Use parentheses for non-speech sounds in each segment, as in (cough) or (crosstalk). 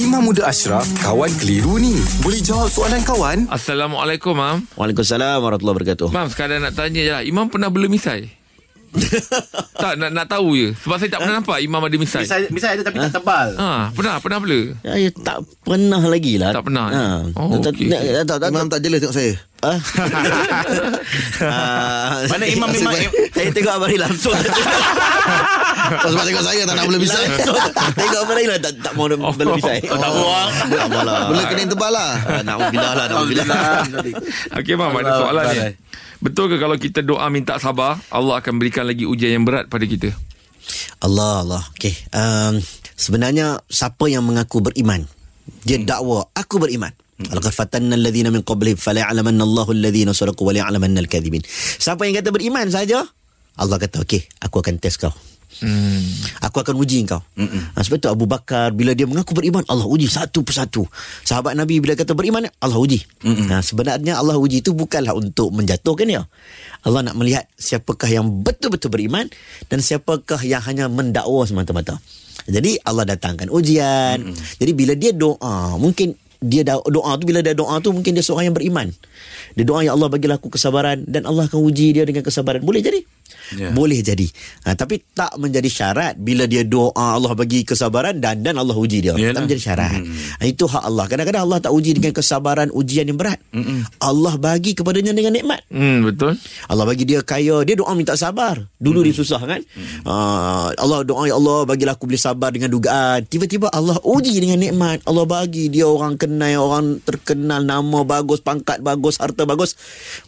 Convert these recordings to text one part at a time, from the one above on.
Imam Muda Ashraf, kawan keliru ni. Boleh jawab soalan kawan? Assalamualaikum, Mam. Waalaikumsalam warahmatullahi wabarakatuh. Mam, sekarang nak tanya je lah. Imam pernah bela misai? (laughs) tak, nak, nak tahu je. Sebab saya tak pernah nampak Imam ada misai. Misal, misal ada tapi tak tebal. Ha, pernah, pernah bela? Ya, ya, tak pernah lagi lah. Tak pernah? Ha. Oh, tak, okey, tak, tak, tak, tak, Imam tak jelas tengok saya. Ah. (laughs) Ah, Mana imam memang Saya tengok Abang langsung (laughs) Oh, sebab tengok saya tak nak boleh bisa. Tengok Abang Ri lah Tak, tak mau Oh. bela bisai Oh, tak buang. Tak mau lah Boleh kena yang tebal lah. Ah, Na'udzubillah lah Na'udzubillah Okey, Mam, ada soalan ni. Betul ke kalau kita doa minta sabar, Allah akan berikan lagi ujian yang berat pada kita? Allah Allah Okay um, Sebenarnya Siapa yang mengaku beriman Dia dakwa Aku beriman Laqad fatanna alladhina min qablihim falaya'lamanna Allahu alladhina sadaqu wa la'lamanna al-kadhibin. Siapa yang kata beriman saja Allah kata okey aku akan test kau. Hmm. Aku akan uji kau. Ha, sebab tu Abu Bakar bila dia mengaku beriman Allah uji satu persatu. Sahabat Nabi bila kata beriman Allah uji. Ha, sebenarnya Allah uji itu bukanlah untuk menjatuhkan dia. Allah nak melihat siapakah yang betul-betul beriman dan siapakah yang hanya mendakwa semata-mata. Jadi Allah datangkan ujian. Jadi bila dia doa mungkin dia doa tu bila dia doa tu mungkin dia seorang yang beriman. Dia doa ya Allah bagilah aku kesabaran dan Allah akan uji dia dengan kesabaran. Boleh jadi. Ya. Boleh jadi. Ha, tapi tak menjadi syarat bila dia doa Allah bagi kesabaran dan dan Allah uji dia. Yalah. Tak menjadi syarat. Ha, itu hak Allah. Kadang-kadang Allah tak uji dengan kesabaran ujian yang berat. Allah bagi kepadanya dengan nikmat. Hmm, betul. Allah bagi dia kaya Dia doa minta sabar Dulu dia susah kan uh, Allah doa Ya Allah bagilah aku boleh sabar dengan dugaan Tiba-tiba Allah uji dengan nikmat Allah bagi dia orang kenal Orang terkenal Nama bagus Pangkat bagus Harta bagus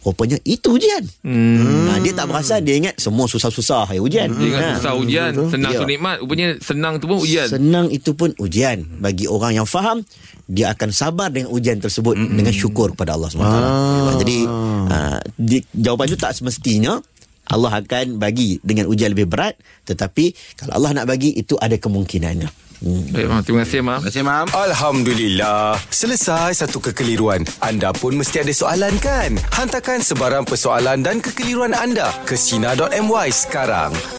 Rupanya itu ujian hmm. uh, Dia tak perasan Dia ingat semua susah-susah ya, ujian Dia ingat Ha. susah ujian, senang Ya. tu nikmat. Rupanya senang tu pun ujian. Senang itu pun ujian Bagi orang yang faham Dia akan sabar dengan ujian tersebut mm Dengan syukur kepada Allah SWT ah. Jadi uh, di, Jawapan itu tak semestinya Allah akan bagi dengan ujian lebih berat Tetapi Kalau Allah nak bagi Itu ada kemungkinannya hmm. Baik, Mam. Terima kasih, Mam. Terima kasih, Mam. Alhamdulillah. Selesai satu kekeliruan. Anda pun mesti ada soalan kan? Hantarkan sebarang persoalan dan kekeliruan anda ke Sina.my sekarang.